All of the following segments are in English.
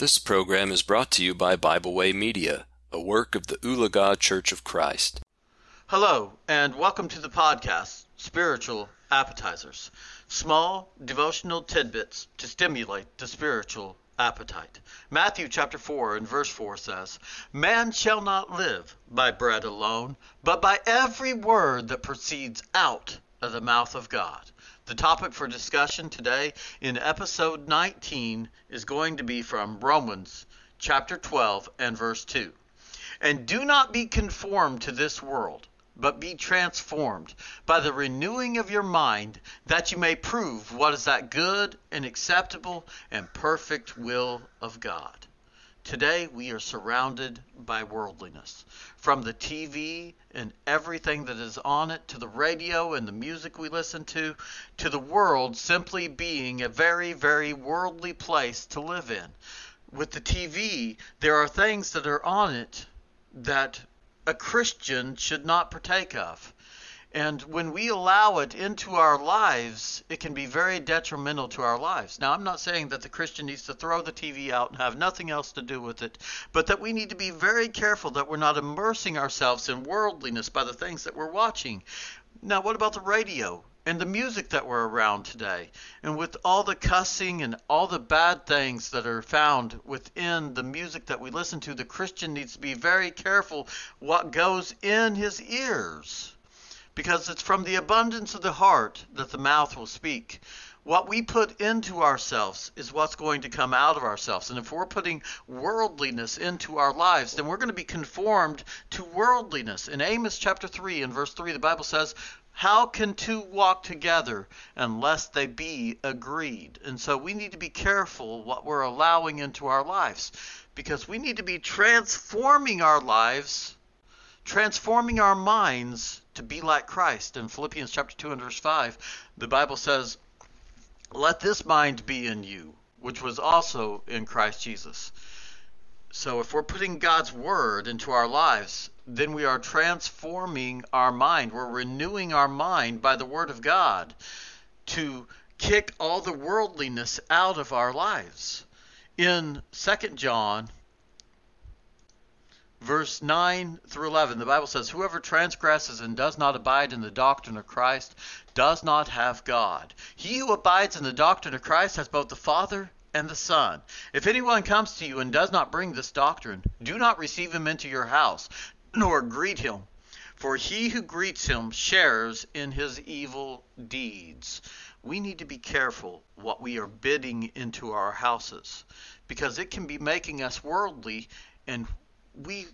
This program is brought to you by Bible Way Media, a work of the Ulaga Church of Christ. Hello, and welcome to the podcast, Spiritual Appetizers. Small devotional tidbits to stimulate the spiritual appetite. Matthew chapter 4 and verse 4 says, Man shall not live by bread alone, but by every word that proceeds out of the mouth of God. The topic for discussion today in episode 19 is going to be from Romans chapter 12 and verse 2. And do not be conformed to this world, but be transformed by the renewing of your mind, that you may prove what is that good and acceptable and perfect will of God. Today we are surrounded by worldliness. From the TV and everything that is on it, to the radio and the music we listen to, to the world simply being a very, very worldly place to live in. With the TV, there are things that are on it that a Christian should not partake of. And when we allow it into our lives, it can be very detrimental to our lives. Now, I'm not saying that the Christian needs to throw the TV out and have nothing else to do with it, but that we need to be very careful that we're not immersing ourselves in worldliness by the things that we're watching. Now, what about the radio? and the music that we're around today, and with all the cussing and all the bad things that are found within the music that we listen to, the Christian needs to be very careful what goes in his ears because it's from the abundance of the heart that the mouth will speak. What we put into ourselves is what's going to come out of ourselves. And if we're putting worldliness into our lives, then we're going to be conformed to worldliness. In Amos chapter 3 and verse 3, the Bible says, How can two walk together unless they be agreed? And so we need to be careful what we're allowing into our lives because we need to be transforming our lives, transforming our minds to be like Christ. In Philippians chapter 2 and verse 5, the Bible says, Let this mind be in you, which was also in Christ Jesus. So if we're putting God's word into our lives, then we are transforming our mind. We're renewing our mind by the word of God to kick all the worldliness out of our lives. In 2 John verse 9 through 11, the Bible says, Whoever transgresses and does not abide in the doctrine of Christ does not have God. He who abides in the doctrine of Christ has both the Father and the Son. If anyone comes to you and does not bring this doctrine, do not receive him into your house, nor greet him. For he who greets him shares in his evil deeds. We need to be careful what we are bidding into our houses because it can be making us worldly and we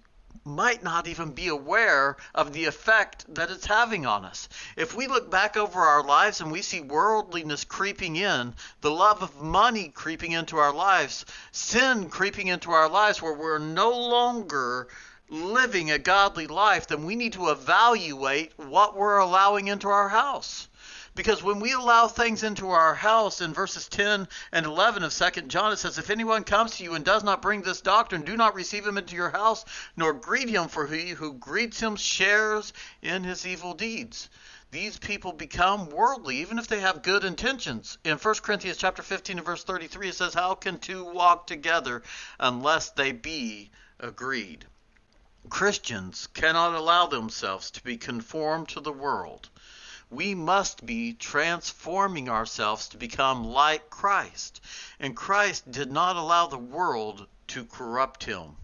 might not even be aware of the effect that it's having on us. If we look back over our lives and we see worldliness creeping in, the love of money creeping into our lives, sin creeping into our lives where we're no longer living a godly life, then we need to evaluate what we're allowing into our house. Because when we allow things into our house in verses 10 and 11 of 2 John, it says, If anyone comes to you and does not bring this doctrine, do not receive him into your house, nor greet him, for he who greets him shares in his evil deeds. These people become worldly, even if they have good intentions. In 1 Corinthians chapter 15 and verse 33, it says, How can two walk together unless they be agreed? Christians cannot allow themselves to be conformed to the world we must be transforming ourselves to become like Christ. And Christ did not allow the world to corrupt him.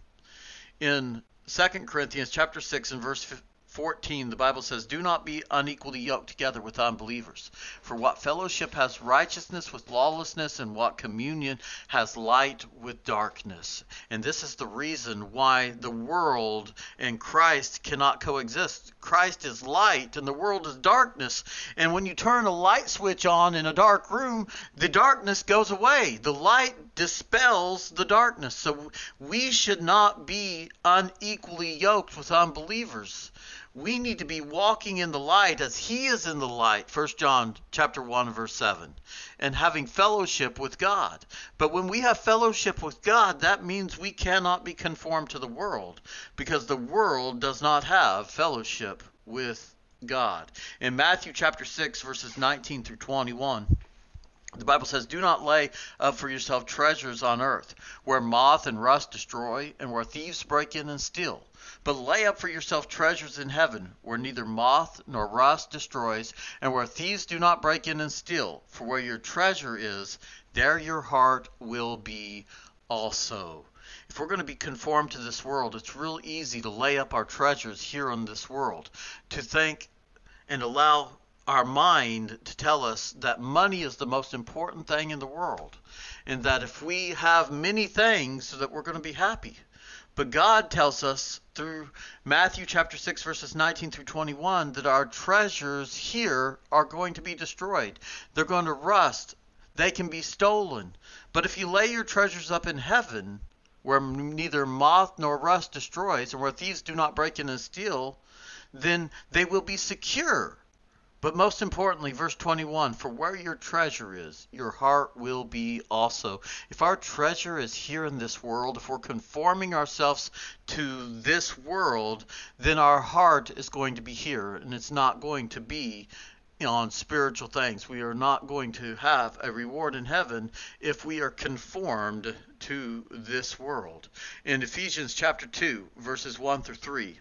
In 2 Corinthians chapter 6 and verse 14, the Bible says, Do not be unequally yoked together with unbelievers. For what fellowship has righteousness with lawlessness, and what communion has light with darkness? And this is the reason why the world and Christ cannot coexist. Christ is light, and the world is darkness. And when you turn a light switch on in a dark room, the darkness goes away. The light dispels the darkness. So we should not be unequally yoked with unbelievers. We need to be walking in the light as he is in the light 1 john chapter 1 verse 7 and having fellowship with god. But when we have fellowship with god that means we cannot be conformed to the world because the world does not have fellowship with god. In matthew chapter 6 verses 19 through 21 The Bible says, Do not lay up for yourself treasures on earth, where moth and rust destroy, and where thieves break in and steal. But lay up for yourself treasures in heaven, where neither moth nor rust destroys, and where thieves do not break in and steal. For where your treasure is, there your heart will be also. If we're going to be conformed to this world, it's real easy to lay up our treasures here in this world, to think and allow our mind to tell us that money is the most important thing in the world and that if we have many things that we're going to be happy. But god tells us through matthew chapter 6 verses 19 through 21 that our treasures here are going to be destroyed. They're going to rust. They can be stolen. But if you lay your treasures up in heaven where neither moth nor rust destroys and where thieves do not break in and steal then they will be secure but most importantly, verse 21 For where your treasure is, your heart will be also. If our treasure is here in this world, if we're conforming ourselves to this world, then our heart is going to be here, and it's not going to be on spiritual things. We are not going to have a reward in heaven if we are conformed to this world. In Ephesians chapter 2, verses 1 through 3.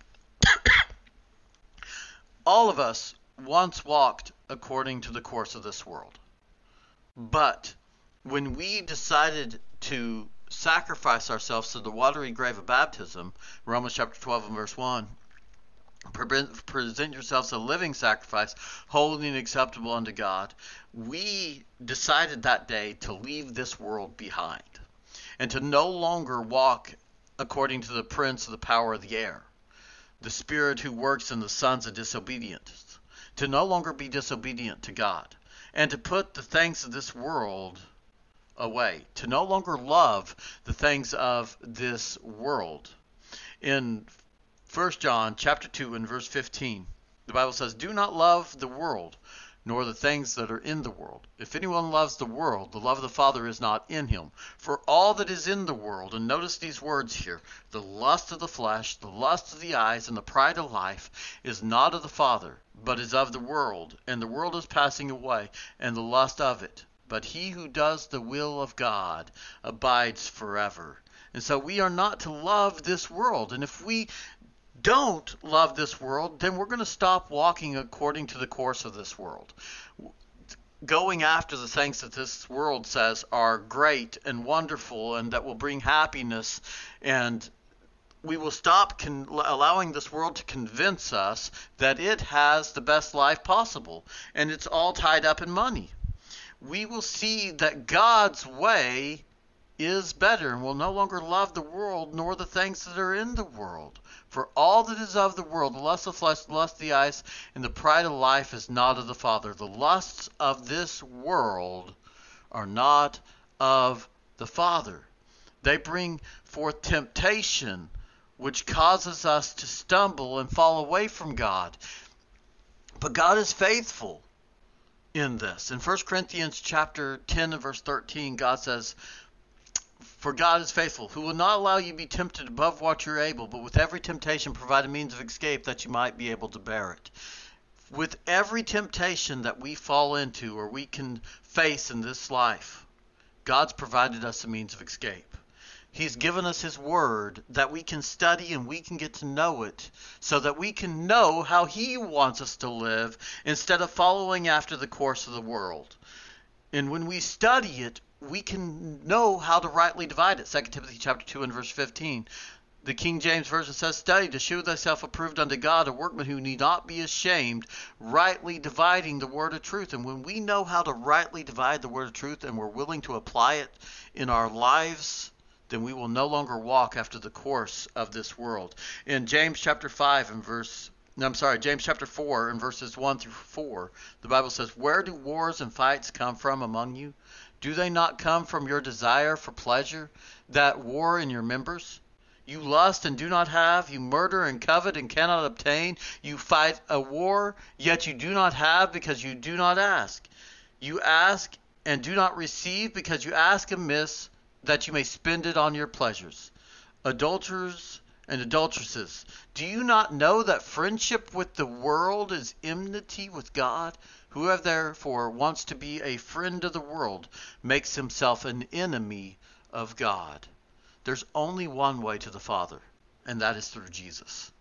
All of us once walked according to the course of this world. But when we decided to sacrifice ourselves to the watery grave of baptism, Romans chapter 12 and verse 1, present yourselves a living sacrifice, holy and acceptable unto God, we decided that day to leave this world behind and to no longer walk according to the prince of the power of the air the spirit who works in the sons of disobedience, to no longer be disobedient to God, and to put the things of this world away, to no longer love the things of this world. In 1 John chapter 2 and verse 15, the Bible says, "Do not love the world nor the things that are in the world. If anyone loves the world, the love of the Father is not in him. For all that is in the world, and notice these words here the lust of the flesh, the lust of the eyes, and the pride of life is not of the Father, but is of the world. And the world is passing away, and the lust of it. But he who does the will of God abides forever. And so we are not to love this world. And if we don't love this world, then we're going to stop walking according to the course of this world. Going after the things that this world says are great and wonderful and that will bring happiness, and we will stop con- allowing this world to convince us that it has the best life possible and it's all tied up in money. We will see that God's way is better and will no longer love the world nor the things that are in the world. For all that is of the world, the lust of flesh, the lust of the eyes, and the pride of life is not of the Father. The lusts of this world are not of the Father. They bring forth temptation, which causes us to stumble and fall away from God. But God is faithful in this. In 1 Corinthians chapter 10 and verse 13, God says, for God is faithful, who will not allow you to be tempted above what you're able, but with every temptation provide a means of escape that you might be able to bear it. With every temptation that we fall into or we can face in this life, God's provided us a means of escape. He's given us His Word that we can study and we can get to know it so that we can know how He wants us to live instead of following after the course of the world. And when we study it, we can know how to rightly divide it. 2 Timothy chapter 2 and verse 15. The King James Version says, Study to show thyself approved unto God, a workman who need not be ashamed, rightly dividing the word of truth. And when we know how to rightly divide the word of truth and we're willing to apply it in our lives, then we will no longer walk after the course of this world. In James chapter 5 and verse no, I'm sorry, James chapter 4 and verses 1 through 4, the Bible says, Where do wars and fights come from among you? Do they not come from your desire for pleasure, that war in your members? You lust and do not have, you murder and covet and cannot obtain, you fight a war, yet you do not have because you do not ask. You ask and do not receive because you ask amiss, that you may spend it on your pleasures. Adulterers and adulteresses, do you not know that friendship with the world is enmity with God? Whoever therefore wants to be a friend of the world makes himself an enemy of God. There's only one way to the Father, and that is through Jesus.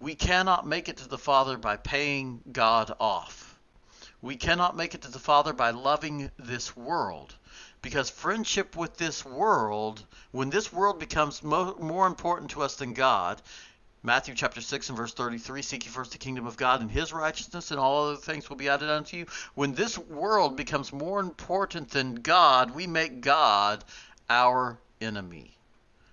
We cannot make it to the Father by paying God off. We cannot make it to the Father by loving this world. Because friendship with this world, when this world becomes mo- more important to us than God, Matthew chapter 6 and verse 33 Seek ye first the kingdom of God and his righteousness, and all other things will be added unto you. When this world becomes more important than God, we make God our enemy.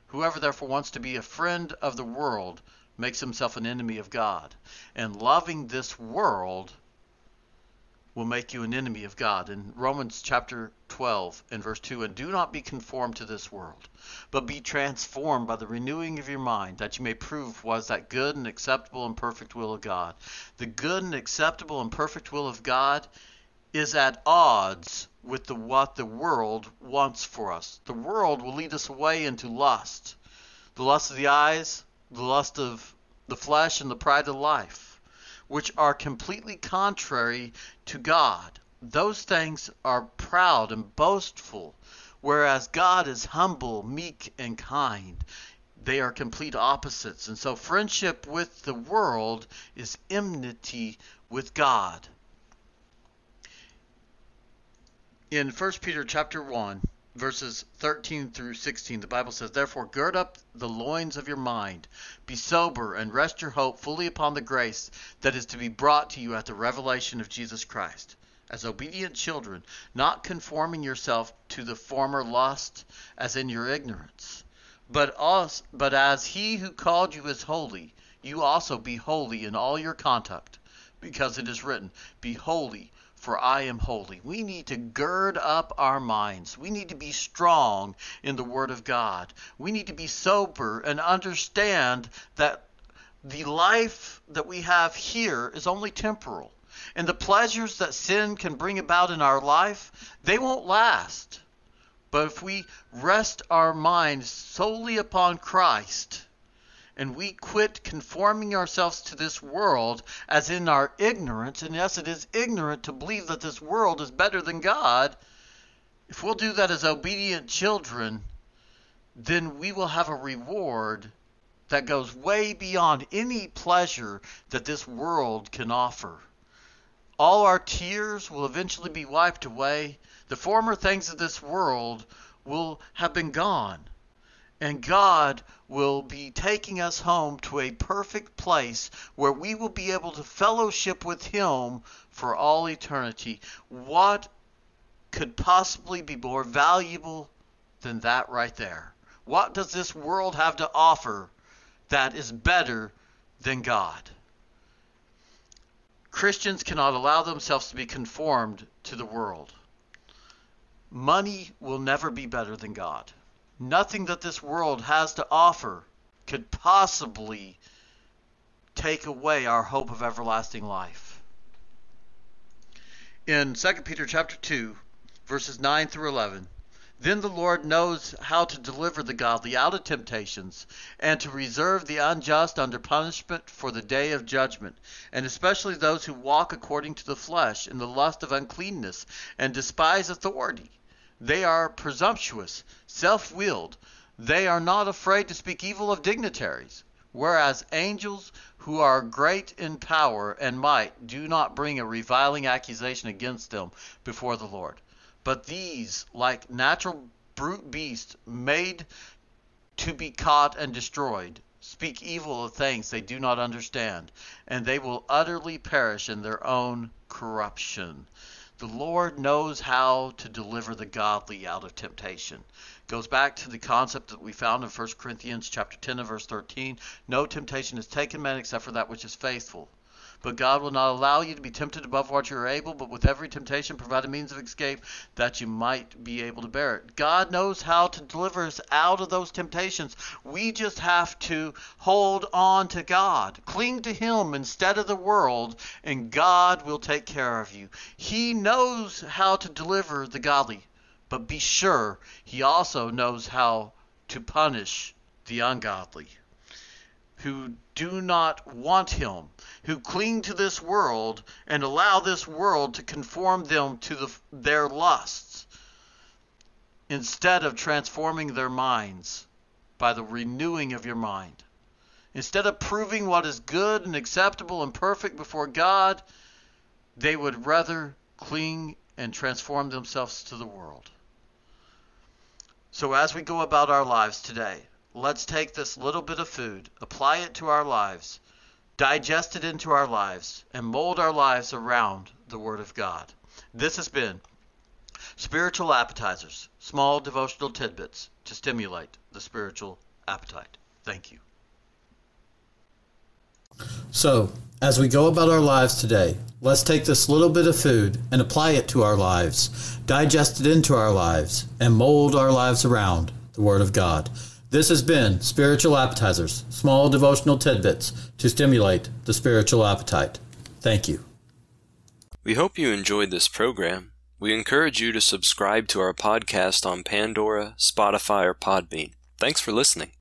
Whoever therefore wants to be a friend of the world makes himself an enemy of God. And loving this world will make you an enemy of God. In Romans chapter 12 and verse 2, and do not be conformed to this world, but be transformed by the renewing of your mind, that you may prove was that good and acceptable and perfect will of God. The good and acceptable and perfect will of God is at odds with the what the world wants for us. The world will lead us away into lust. The lust of the eyes, the lust of the flesh, and the pride of life, which are completely contrary to God. Those things are proud and boastful, whereas God is humble, meek, and kind. They are complete opposites. And so friendship with the world is enmity with God. in 1 Peter chapter 1 verses 13 through 16 the Bible says therefore gird up the loins of your mind be sober and rest your hope fully upon the grace that is to be brought to you at the revelation of Jesus Christ. As obedient children not conforming yourself to the former lust as in your ignorance but us but as he who called you is holy you also be holy in all your conduct because it is written be holy for I am holy. We need to gird up our minds. We need to be strong in the Word of God. We need to be sober and understand that the life that we have here is only temporal. And the pleasures that sin can bring about in our life, they won't last. But if we rest our minds solely upon Christ, and we quit conforming ourselves to this world as in our ignorance, and yes, it is ignorant to believe that this world is better than God, if we'll do that as obedient children, then we will have a reward that goes way beyond any pleasure that this world can offer. All our tears will eventually be wiped away. The former things of this world will have been gone and God will be taking us home to a perfect place where we will be able to fellowship with Him for all eternity. What could possibly be more valuable than that right there? What does this world have to offer that is better than God? Christians cannot allow themselves to be conformed to the world. Money will never be better than God. Nothing that this world has to offer could possibly take away our hope of everlasting life. In 2 Peter chapter 2, verses 9 through 11, then the Lord knows how to deliver the godly out of temptations, and to reserve the unjust under punishment for the day of judgment, and especially those who walk according to the flesh in the lust of uncleanness, and despise authority. They are presumptuous, self willed. They are not afraid to speak evil of dignitaries, whereas angels who are great in power and might do not bring a reviling accusation against them before the Lord. But these, like natural brute beasts made to be caught and destroyed, speak evil of things they do not understand, and they will utterly perish in their own corruption. The Lord knows how to deliver the godly out of temptation. Goes back to the concept that we found in 1 Corinthians chapter 10 and verse 13. No temptation has taken man except for that which is faithful. But God will not allow you to be tempted above what you are able, but with every temptation provide a means of escape that you might be able to bear it. God knows how to deliver us out of those temptations. We just have to hold on to God. Cling to Him instead of the world, and God will take care of you. He knows how to deliver the godly, but be sure He also knows how to punish the ungodly who do not want him, who cling to this world and allow this world to conform them to the, their lusts, instead of transforming their minds by the renewing of your mind. Instead of proving what is good and acceptable and perfect before God, they would rather cling and transform themselves to the world. So, as we go about our lives today, let's take this little bit of food, apply it to our lives, digest it into our lives, and mold our lives around the Word of God. This has been Spiritual Appetizers, small devotional tidbits to stimulate the spiritual appetite. Thank you. So, as we go about our lives today, let's take this little bit of food and apply it to our lives, digest it into our lives, and mold our lives around the Word of God. This has been Spiritual Appetizers, small devotional tidbits to stimulate the spiritual appetite. Thank you. We hope you enjoyed this program. We encourage you to subscribe to our podcast on Pandora, Spotify, or Podbean. Thanks for listening.